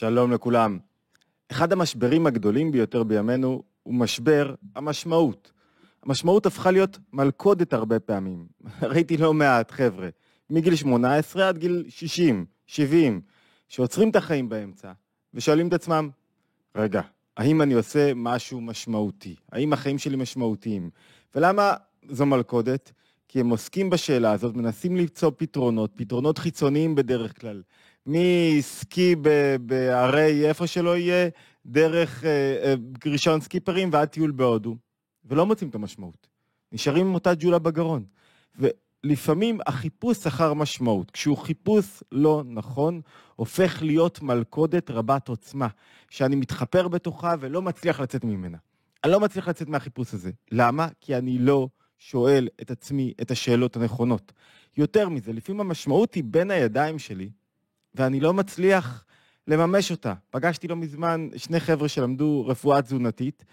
שלום לכולם. אחד המשברים הגדולים ביותר בימינו הוא משבר המשמעות. המשמעות הפכה להיות מלכודת הרבה פעמים. ראיתי לא מעט חבר'ה, מגיל 18 עד גיל 60, 70, שעוצרים את החיים באמצע ושואלים את עצמם, רגע, האם אני עושה משהו משמעותי? האם החיים שלי משמעותיים? ולמה זו מלכודת? כי הם עוסקים בשאלה הזאת, מנסים למצוא פתרונות, פתרונות חיצוניים בדרך כלל. מסקי בערי איפה שלא יהיה, דרך אה, אה, רישיון סקיפרים ועד טיול בהודו, ולא מוצאים את המשמעות. נשארים עם אותה ג'ולה בגרון. ולפעמים החיפוש אחר משמעות, כשהוא חיפוש לא נכון, הופך להיות מלכודת רבת עוצמה, שאני מתחפר בתוכה ולא מצליח לצאת ממנה. אני לא מצליח לצאת מהחיפוש הזה. למה? כי אני לא שואל את עצמי את השאלות הנכונות. יותר מזה, לפעמים המשמעות היא בין הידיים שלי, ואני לא מצליח לממש אותה. פגשתי לא מזמן שני חבר'ה שלמדו רפואה תזונתית,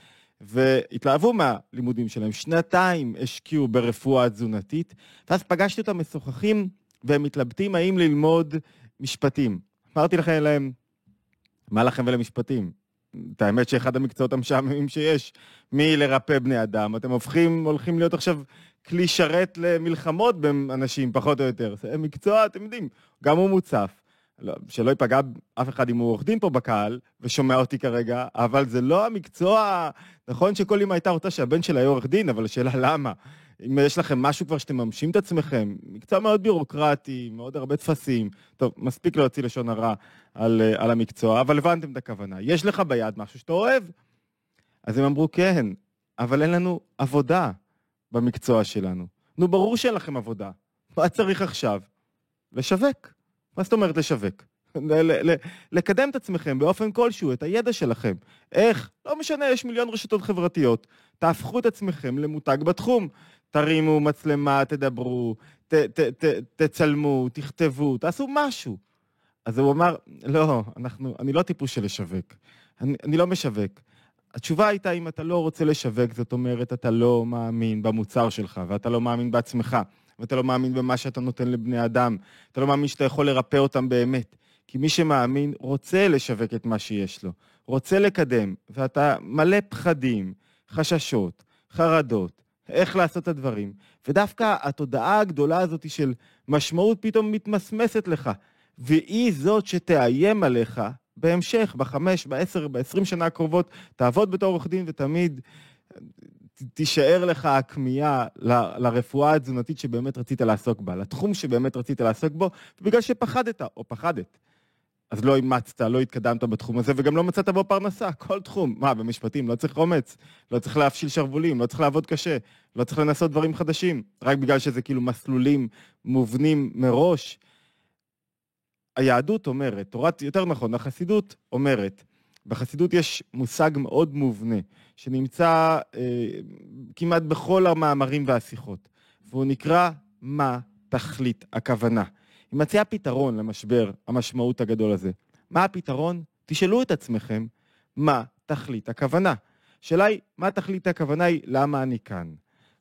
והתלהבו מהלימודים שלהם. שנתיים השקיעו ברפואה תזונתית, ואז פגשתי אותם משוחחים, והם מתלבטים האם ללמוד משפטים. אמרתי לכם להם, מה לכם ולמשפטים? את האמת שאחד המקצועות המשעממים שיש, מלרפא בני אדם, אתם הופכים, הולכים להיות עכשיו כלי שרת למלחמות בין אנשים, פחות או יותר. זה מקצוע, אתם יודעים, גם הוא מוצף. לא, שלא ייפגע אף אחד אם הוא עורך דין פה בקהל, ושומע אותי כרגע, אבל זה לא המקצוע, נכון שכל אמא הייתה רוצה שהבן שלה יהיה עורך דין, אבל השאלה למה? אם יש לכם משהו כבר שאתם מממשים את עצמכם, מקצוע מאוד ביורוקרטי, מאוד הרבה טפסים, טוב, מספיק להוציא לשון הרע על, על המקצוע, אבל הבנתם את הכוונה. יש לך ביד משהו שאתה אוהב. אז הם אמרו, כן, אבל אין לנו עבודה במקצוע שלנו. נו, ברור שאין לכם עבודה. מה צריך עכשיו? לשווק. מה זאת אומרת לשווק? לקדם את עצמכם באופן כלשהו, את הידע שלכם. איך? לא משנה, יש מיליון רשתות חברתיות. תהפכו את עצמכם למותג בתחום. תרימו מצלמה, תדברו, ת, ת, ת, תצלמו, תכתבו, תעשו משהו. אז הוא אמר, לא, אנחנו, אני לא טיפוס של לשווק. אני, אני לא משווק. התשובה הייתה, אם אתה לא רוצה לשווק, זאת אומרת, אתה לא מאמין במוצר שלך, ואתה לא מאמין בעצמך. ואתה לא מאמין במה שאתה נותן לבני אדם, אתה לא מאמין שאתה יכול לרפא אותם באמת. כי מי שמאמין רוצה לשווק את מה שיש לו, רוצה לקדם, ואתה מלא פחדים, חששות, חרדות, איך לעשות את הדברים. ודווקא התודעה הגדולה הזאת של משמעות פתאום מתמסמסת לך, והיא זאת שתאיים עליך בהמשך, בחמש, בעשר, בעשרים שנה הקרובות, תעבוד בתור עורך דין ותמיד תישאר לך הכמיהה לרפואה התזונתית שבאמת רצית לעסוק בה, לתחום שבאמת רצית לעסוק בו, בגלל שפחדת או פחדת. אז לא אימצת, לא התקדמת בתחום הזה, וגם לא מצאת בו פרנסה, כל תחום. מה, במשפטים לא צריך אומץ, לא צריך להפשיל שרוולים, לא צריך לעבוד קשה, לא צריך לנסות דברים חדשים, רק בגלל שזה כאילו מסלולים מובנים מראש. היהדות אומרת, תורת, יותר נכון, החסידות אומרת, בחסידות יש מושג מאוד מובנה, שנמצא אה, כמעט בכל המאמרים והשיחות, והוא נקרא מה תכלית הכוונה. היא מציעה פתרון למשבר המשמעות הגדול הזה. מה הפתרון? תשאלו את עצמכם מה תכלית הכוונה. השאלה היא, מה תכלית הכוונה היא למה אני כאן?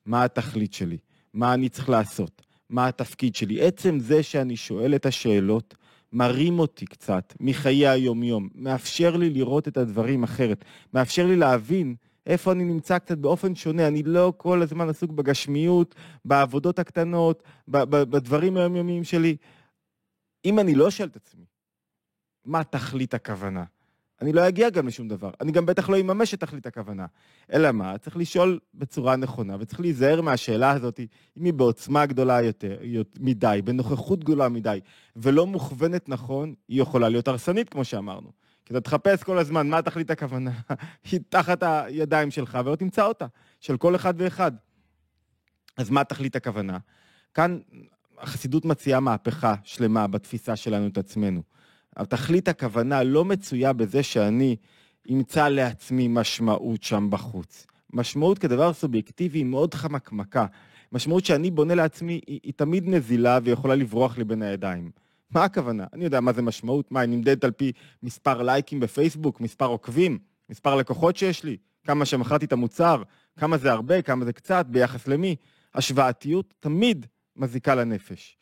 מה התכלית שלי? מה אני צריך לעשות? מה התפקיד שלי? עצם זה שאני שואל את השאלות, מרים אותי קצת מחיי היומיום, מאפשר לי לראות את הדברים אחרת, מאפשר לי להבין איפה אני נמצא קצת באופן שונה, אני לא כל הזמן עסוק בגשמיות, בעבודות הקטנות, בדברים היומיומיים שלי. אם אני לא שואל את עצמי, מה תכלית הכוונה? אני לא אגיע גם לשום דבר. אני גם בטח לא אממש את תכלית הכוונה. אלא מה? צריך לשאול בצורה נכונה, וצריך להיזהר מהשאלה הזאת, אם היא בעוצמה גדולה יותר, מדי, בנוכחות גדולה מדי, ולא מוכוונת נכון, היא יכולה להיות הרסנית, כמו שאמרנו. כי אתה תחפש כל הזמן מה תכלית הכוונה, היא תחת הידיים שלך, ולא תמצא אותה, של כל אחד ואחד. אז מה תכלית הכוונה? כאן החסידות מציעה מהפכה שלמה בתפיסה שלנו את עצמנו. תכלית הכוונה לא מצויה בזה שאני אמצא לעצמי משמעות שם בחוץ. משמעות כדבר סובייקטיבי היא מאוד חמקמקה. משמעות שאני בונה לעצמי היא, היא תמיד נזילה ויכולה לברוח לי בין הידיים. מה הכוונה? אני יודע מה זה משמעות, מה, היא נמדדת על פי מספר לייקים בפייסבוק, מספר עוקבים, מספר לקוחות שיש לי, כמה שמכרתי את המוצר, כמה זה הרבה, כמה זה קצת, ביחס למי. השוואתיות תמיד מזיקה לנפש.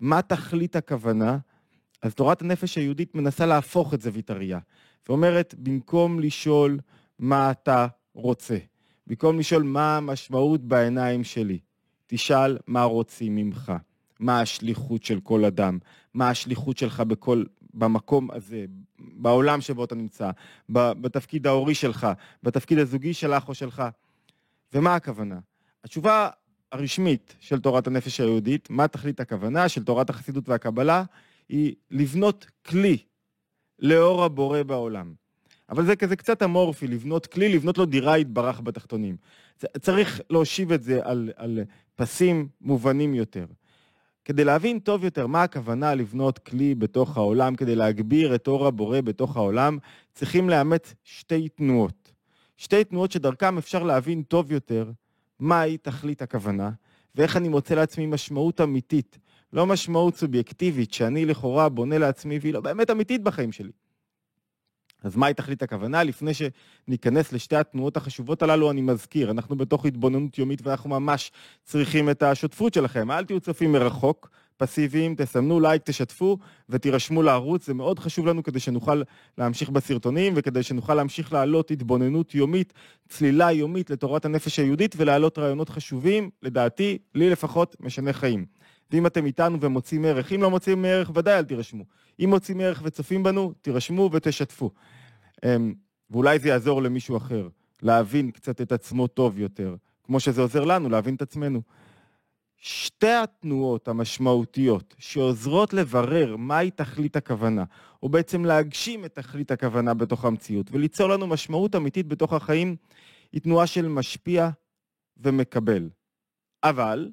מה תכלית הכוונה? אז תורת הנפש היהודית מנסה להפוך את זווית הראייה, ואומרת, במקום לשאול מה אתה רוצה, במקום לשאול מה המשמעות בעיניים שלי, תשאל מה רוצים ממך, מה השליחות של כל אדם, מה השליחות שלך בכל, במקום הזה, בעולם שבו אתה נמצא, בתפקיד ההורי שלך, בתפקיד הזוגי שלך או שלך. ומה הכוונה? התשובה הרשמית של תורת הנפש היהודית, מה תכלית הכוונה של תורת החסידות והקבלה, היא לבנות כלי לאור הבורא בעולם. אבל זה כזה קצת אמורפי, לבנות כלי, לבנות לו דירה יתברך בתחתונים. צריך להושיב את זה על, על פסים מובנים יותר. כדי להבין טוב יותר מה הכוונה לבנות כלי בתוך העולם, כדי להגביר את אור הבורא בתוך העולם, צריכים לאמץ שתי תנועות. שתי תנועות שדרכם אפשר להבין טוב יותר מהי תכלית הכוונה, ואיך אני מוצא לעצמי משמעות אמיתית, לא משמעות סובייקטיבית שאני לכאורה בונה לעצמי והיא לא באמת אמיתית בחיים שלי. אז מהי תכלית הכוונה? לפני שניכנס לשתי התנועות החשובות הללו, אני מזכיר, אנחנו בתוך התבוננות יומית ואנחנו ממש צריכים את השותפות שלכם. אל תהיו צופים מרחוק, פסיביים, תסמנו לייק, תשתפו ותירשמו לערוץ, זה מאוד חשוב לנו כדי שנוכל להמשיך בסרטונים וכדי שנוכל להמשיך להעלות התבוננות יומית, צלילה יומית לתורת הנפש היהודית ולהעלות רעיונות חשובים, לדעתי, לי לפחות, משנה חיים. ואם אתם איתנו ומוצאים ערך, אם לא מוצאים ערך, ודאי אל תירשמו. אם מוצאים ערך וצופים בנו, תירשמו ותשתפו. אמ, ואולי זה יעזור למישהו אחר, להבין קצת את עצמו טוב יותר, כמו שזה עוזר לנו להבין את עצמנו. שתי התנועות המשמעותיות שעוזרות לברר מהי תכלית הכוונה, או בעצם להגשים את תכלית הכוונה בתוך המציאות, וליצור לנו משמעות אמיתית בתוך החיים, היא תנועה של משפיע ומקבל. אבל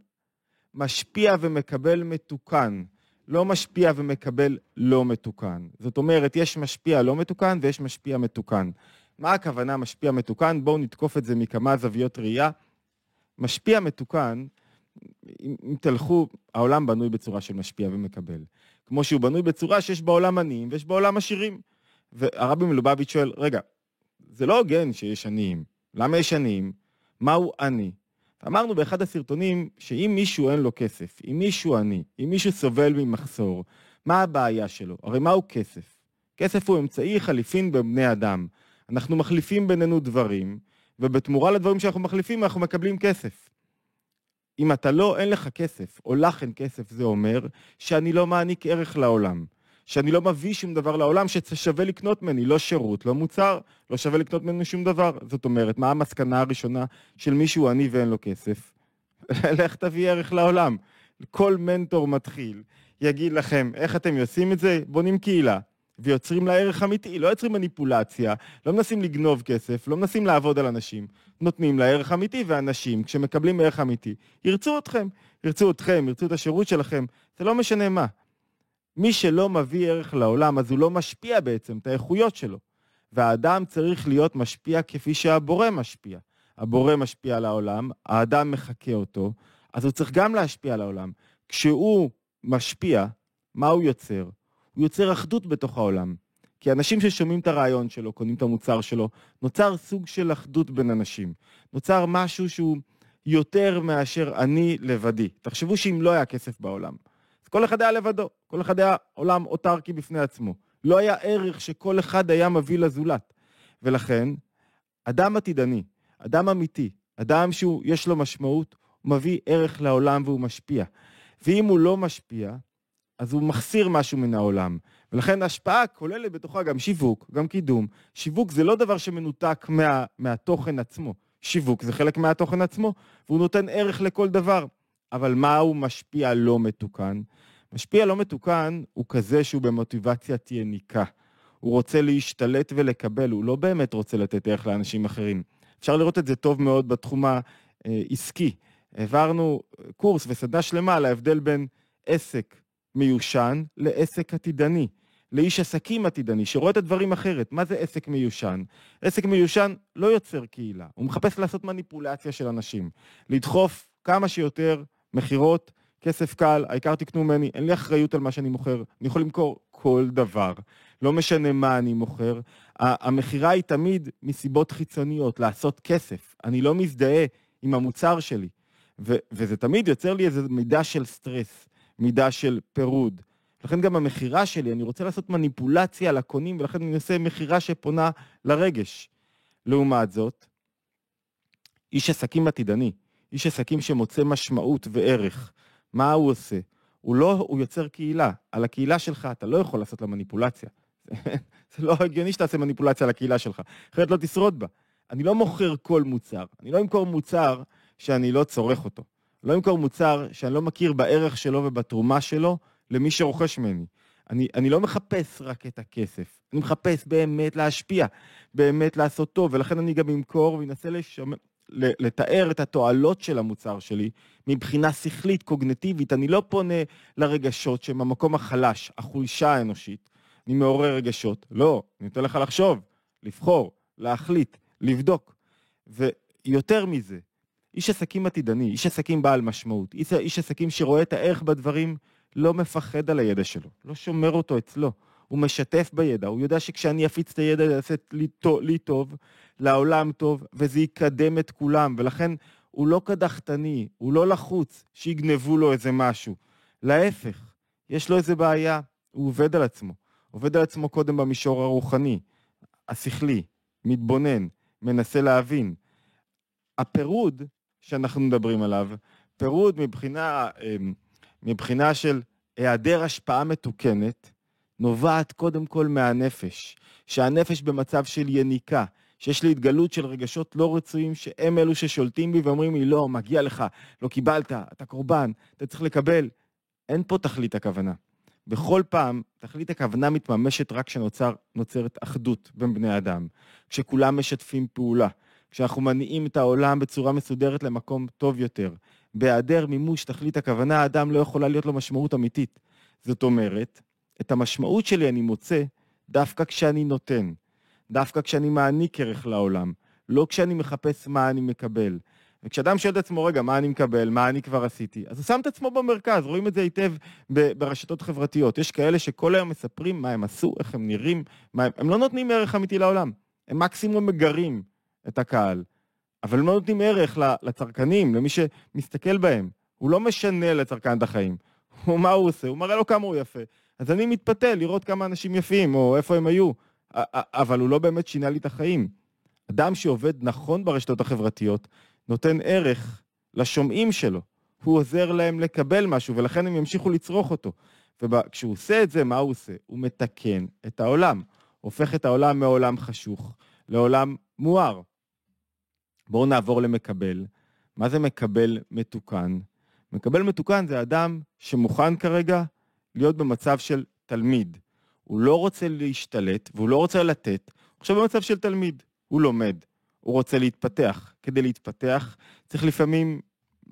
משפיע ומקבל מתוקן, לא משפיע ומקבל לא מתוקן. זאת אומרת, יש משפיע לא מתוקן ויש משפיע מתוקן. מה הכוונה משפיע מתוקן? בואו נתקוף את זה מכמה זוויות ראייה. משפיע מתוקן, אם תלכו, העולם בנוי בצורה של משפיע ומקבל. כמו שהוא בנוי בצורה שיש בעולם עניים ויש בעולם עשירים. והרבי מלובביץ' שואל, רגע, זה לא הוגן שיש עניים. למה יש עניים? מהו עני? אמרנו באחד הסרטונים שאם מישהו אין לו כסף, אם מישהו עני, אם מישהו סובל ממחסור, מה הבעיה שלו? הרי מהו כסף? כסף הוא אמצעי חליפין בבני אדם. אנחנו מחליפים בינינו דברים, ובתמורה לדברים שאנחנו מחליפים אנחנו מקבלים כסף. אם אתה לא, אין לך כסף, או לך אין כסף, זה אומר שאני לא מעניק ערך לעולם. שאני לא מביא שום דבר לעולם ששווה לקנות ממני, לא שירות, לא מוצר, לא שווה לקנות ממנו שום דבר. זאת אומרת, מה המסקנה הראשונה של מישהו עני ואין לו כסף? לך תביא ערך לעולם. כל מנטור מתחיל יגיד לכם, איך אתם עושים את זה? בונים קהילה. ויוצרים לה ערך אמיתי, לא יוצרים מניפולציה, לא מנסים לגנוב כסף, לא מנסים לעבוד על אנשים, נותנים לה ערך אמיתי, ואנשים, כשמקבלים ערך אמיתי, ירצו אתכם, ירצו אתכם, ירצו את השירות שלכם, זה לא משנה מה. מי שלא מביא ערך לעולם, אז הוא לא משפיע בעצם את האיכויות שלו. והאדם צריך להיות משפיע כפי שהבורא משפיע. הבורא משפיע על העולם, האדם מחקה אותו, אז הוא צריך גם להשפיע על העולם. כשהוא משפיע, מה הוא יוצר? הוא יוצר אחדות בתוך העולם. כי אנשים ששומעים את הרעיון שלו, קונים את המוצר שלו, נוצר סוג של אחדות בין אנשים. נוצר משהו שהוא יותר מאשר אני לבדי. תחשבו שאם לא היה כסף בעולם, כל אחד היה לבדו, כל אחד היה עולם אוטרקי בפני עצמו. לא היה ערך שכל אחד היה מביא לזולת. ולכן, אדם עתידני, אדם אמיתי, אדם שיש לו משמעות, הוא מביא ערך לעולם והוא משפיע. ואם הוא לא משפיע, אז הוא מחסיר משהו מן העולם. ולכן השפעה כוללת בתוכה גם שיווק, גם קידום. שיווק זה לא דבר שמנותק מה, מהתוכן עצמו. שיווק זה חלק מהתוכן עצמו, והוא נותן ערך לכל דבר. אבל מה הוא משפיע לא מתוקן? משפיע לא מתוקן הוא כזה שהוא במוטיבציית יניקה. הוא רוצה להשתלט ולקבל, הוא לא באמת רוצה לתת ערך לאנשים אחרים. אפשר לראות את זה טוב מאוד בתחום העסקי. העברנו קורס וסדנה שלמה על ההבדל בין עסק מיושן לעסק עתידני, לאיש עסקים עתידני, שרואה את הדברים אחרת. מה זה עסק מיושן? עסק מיושן לא יוצר קהילה, הוא מחפש לעשות מניפולציה של אנשים, לדחוף כמה שיותר מכירות, כסף קל, העיקר תקנו ממני, אין לי אחריות על מה שאני מוכר, אני יכול למכור כל דבר, לא משנה מה אני מוכר. המכירה היא תמיד מסיבות חיצוניות, לעשות כסף. אני לא מזדהה עם המוצר שלי, ו- וזה תמיד יוצר לי איזו מידה של סטרס, מידה של פירוד. לכן גם המכירה שלי, אני רוצה לעשות מניפולציה לקונים, ולכן אני עושה מכירה שפונה לרגש. לעומת זאת, איש עסקים עתידני, איש עסקים שמוצא משמעות וערך, מה הוא עושה? הוא לא, הוא יוצר קהילה. על הקהילה שלך אתה לא יכול לעשות לה מניפולציה. זה לא הגיוני שתעשה מניפולציה על הקהילה שלך, אחרת לא תשרוד בה. אני לא מוכר כל מוצר. אני לא אמכור מוצר שאני לא צורך אותו. לא אמכור מוצר שאני לא מכיר בערך שלו ובתרומה שלו למי שרוכש ממני. אני, אני לא מחפש רק את הכסף, אני מחפש באמת להשפיע, באמת לעשות טוב, ולכן אני גם אמכור ואנסה לשומע, לתאר את התועלות של המוצר שלי מבחינה שכלית, קוגנטיבית. אני לא פונה לרגשות שהם המקום החלש, החולשה האנושית. אני מעורר רגשות. לא, אני נותן לך לחשוב, לבחור, להחליט, לבדוק. ויותר מזה, איש עסקים עתידני, איש עסקים בעל משמעות, איש, עסקים שרואה את הערך בדברים, לא מפחד על הידע שלו, לא שומר אותו אצלו. הוא משתף בידע, הוא יודע שכשאני אפיץ את הידע זה יעשה לי, לי טוב, לעולם טוב, וזה יקדם את כולם, ולכן הוא לא קדחתני, הוא לא לחוץ שיגנבו לו איזה משהו. להפך, יש לו איזה בעיה, הוא עובד על עצמו. עובד על עצמו קודם במישור הרוחני, השכלי, מתבונן, מנסה להבין. הפירוד שאנחנו מדברים עליו, פירוד מבחינה, אמ, מבחינה של היעדר השפעה מתוקנת, נובעת קודם כל מהנפש, שהנפש במצב של יניקה, שיש לי התגלות של רגשות לא רצויים, שהם אלו ששולטים בי ואומרים לי, לא, מגיע לך, לא קיבלת, אתה קורבן, אתה צריך לקבל. אין פה תכלית הכוונה. בכל פעם, תכלית הכוונה מתממשת רק כשנוצרת אחדות בין בני אדם, כשכולם משתפים פעולה, כשאנחנו מניעים את העולם בצורה מסודרת למקום טוב יותר. בהיעדר מימוש תכלית הכוונה, האדם לא יכולה להיות לו משמעות אמיתית. זאת אומרת, את המשמעות שלי אני מוצא דווקא כשאני נותן, דווקא כשאני מעניק ערך לעולם, לא כשאני מחפש מה אני מקבל. וכשאדם שואל את עצמו, רגע, מה אני מקבל, מה אני כבר עשיתי, אז הוא שם את עצמו במרכז, רואים את זה היטב ברשתות חברתיות. יש כאלה שכל היום מספרים מה הם עשו, איך הם נראים, מה הם... הם לא נותנים ערך אמיתי לעולם, הם מקסימום מגרים את הקהל, אבל הם לא נותנים ערך לצרכנים, למי שמסתכל בהם. הוא לא משנה לצרכן את החיים. הוא, מה הוא עושה? הוא מראה לו כמה הוא יפה. אז אני מתפתה לראות כמה אנשים יפים, או איפה הם היו. אבל הוא לא באמת שינה לי את החיים. אדם שעובד נכון ברשתות החברתיות, נותן ערך לשומעים שלו. הוא עוזר להם לקבל משהו, ולכן הם ימשיכו לצרוך אותו. וכשהוא עושה את זה, מה הוא עושה? הוא מתקן את העולם. הופך את העולם מעולם חשוך לעולם מואר. בואו נעבור למקבל. מה זה מקבל מתוקן? מקבל מתוקן זה אדם שמוכן כרגע להיות במצב של תלמיד. הוא לא רוצה להשתלט והוא לא רוצה לתת, הוא עכשיו במצב של תלמיד. הוא לומד, הוא רוצה להתפתח. כדי להתפתח צריך לפעמים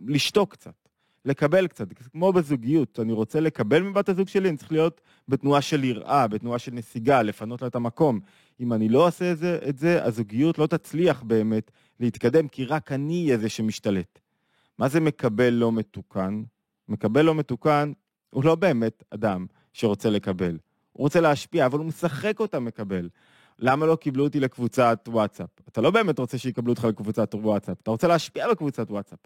לשתוק קצת, לקבל קצת, כמו בזוגיות, אני רוצה לקבל מבת הזוג שלי, אני צריך להיות בתנועה של יראה, בתנועה של נסיגה, לפנות לה את המקום. אם אני לא אעשה את זה, הזוגיות לא תצליח באמת להתקדם, כי רק אני אהיה זה שמשתלט. מה זה מקבל לא מתוקן? מקבל לא מתוקן הוא לא באמת אדם שרוצה לקבל. הוא רוצה להשפיע, אבל הוא משחק אותה מקבל. למה לא קיבלו אותי לקבוצת וואטסאפ? אתה לא באמת רוצה שיקבלו אותך לקבוצת וואטסאפ, אתה רוצה להשפיע בקבוצת וואטסאפ.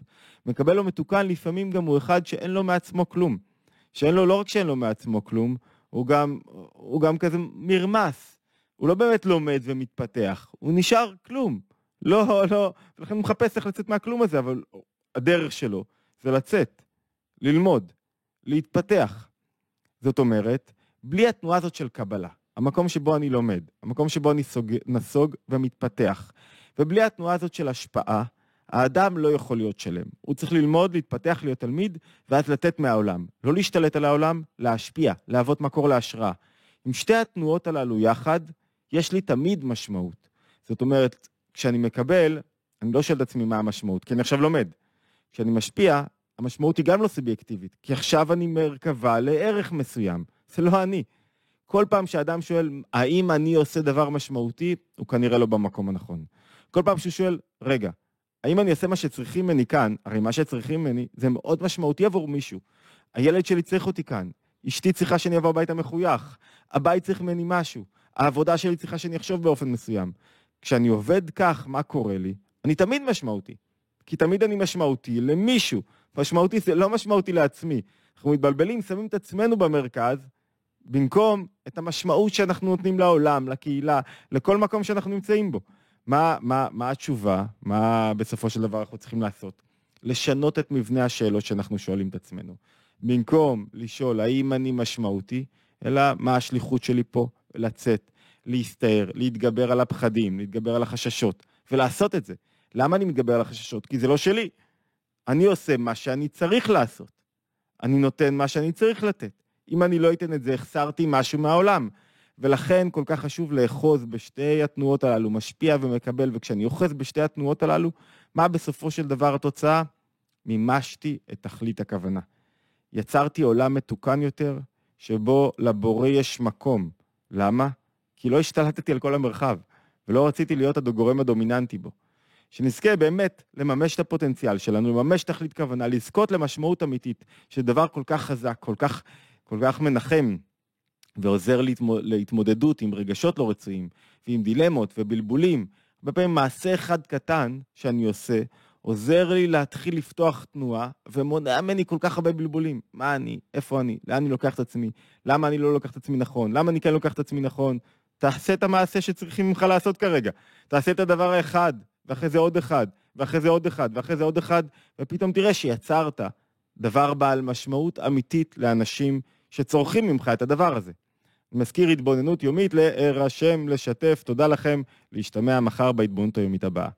מקבל לו מתוקן, לפעמים גם הוא אחד שאין לו מעצמו כלום. שאין לו, לא רק שאין לו מעצמו כלום, הוא גם, הוא גם כזה מרמס. הוא לא באמת לומד ומתפתח, הוא נשאר כלום. לא, לא, ולכן הוא מחפש איך לצאת מהכלום הזה, אבל הדרך שלו זה לצאת, ללמוד, להתפתח. זאת אומרת, בלי התנועה הזאת של קבלה, המקום שבו אני לומד, המקום שבו אני סוג, נסוג ומתפתח, ובלי התנועה הזאת של השפעה, האדם לא יכול להיות שלם. הוא צריך ללמוד, להתפתח, להיות תלמיד, ואז לתת מהעולם. לא להשתלט על העולם, להשפיע, להוות מקור להשראה. עם שתי התנועות הללו יחד, יש לי תמיד משמעות. זאת אומרת, כשאני מקבל, אני לא שואל את עצמי מה המשמעות, כי אני עכשיו לומד. כשאני משפיע, המשמעות היא גם לא סובייקטיבית, כי עכשיו אני מרכבה לערך מסוים. זה לא אני. כל פעם שאדם שואל, האם אני עושה דבר משמעותי, הוא כנראה לא במקום הנכון. כל פעם שהוא שואל, רגע, האם אני אעשה מה שצריכים ממני כאן? הרי מה שצריכים ממני זה מאוד משמעותי עבור מישהו. הילד שלי צריך אותי כאן, אשתי צריכה שאני אבוא הביתה מחוייך, הבית צריך ממני משהו, העבודה שלי צריכה שאני אחשוב באופן מסוים. כשאני עובד כך, מה קורה לי? אני תמיד משמעותי. כי תמיד אני משמעותי למישהו. משמעותי זה לא משמעותי לעצמי. אנחנו מתבלבלים, שמים את עצמנו במרכז, במקום את המשמעות שאנחנו נותנים לעולם, לקהילה, לכל מקום שאנחנו נמצאים בו. מה, מה, מה התשובה? מה בסופו של דבר אנחנו צריכים לעשות? לשנות את מבנה השאלות שאנחנו שואלים את עצמנו. במקום לשאול האם אני משמעותי, אלא מה השליחות שלי פה, לצאת, להסתער, להתגבר על הפחדים, להתגבר על החששות, ולעשות את זה. למה אני מתגבר על החששות? כי זה לא שלי. אני עושה מה שאני צריך לעשות. אני נותן מה שאני צריך לתת. אם אני לא אתן את זה, החסרתי משהו מהעולם. ולכן כל כך חשוב לאחוז בשתי התנועות הללו, משפיע ומקבל, וכשאני אוחז בשתי התנועות הללו, מה בסופו של דבר התוצאה? מימשתי את תכלית הכוונה. יצרתי עולם מתוקן יותר, שבו לבורא יש מקום. למה? כי לא השתלטתי על כל המרחב, ולא רציתי להיות הגורם הדומיננטי בו. שנזכה באמת לממש את הפוטנציאל שלנו, לממש תכלית כוונה, לזכות למשמעות אמיתית, שזה דבר כל כך חזק, כל כך, כל כך מנחם, ועוזר להתמוד, להתמודדות עם רגשות לא רצויים, ועם דילמות ובלבולים. הרבה פעמים מעשה אחד קטן שאני עושה, עוזר לי להתחיל לפתוח תנועה, ומונע ממני כל כך הרבה בלבולים. מה אני? איפה אני? לאן אני לוקח את עצמי? למה אני לא לוקח את עצמי נכון? למה אני כן לוקח את עצמי נכון? תעשה את המעשה שצריכים ממך לעשות כרגע. תעשה את הדבר האחד, ואחרי זה עוד אחד, ואחרי זה עוד אחד, ואחרי זה עוד אחד, ופתאום תראה שיצרת דבר בעל משמעות אמיתית לאנשים שצורכים ממך את הדבר הזה. מזכיר התבוננות יומית, להירשם, לשתף, תודה לכם, להשתמע מחר בהתבוננות היומית הבאה.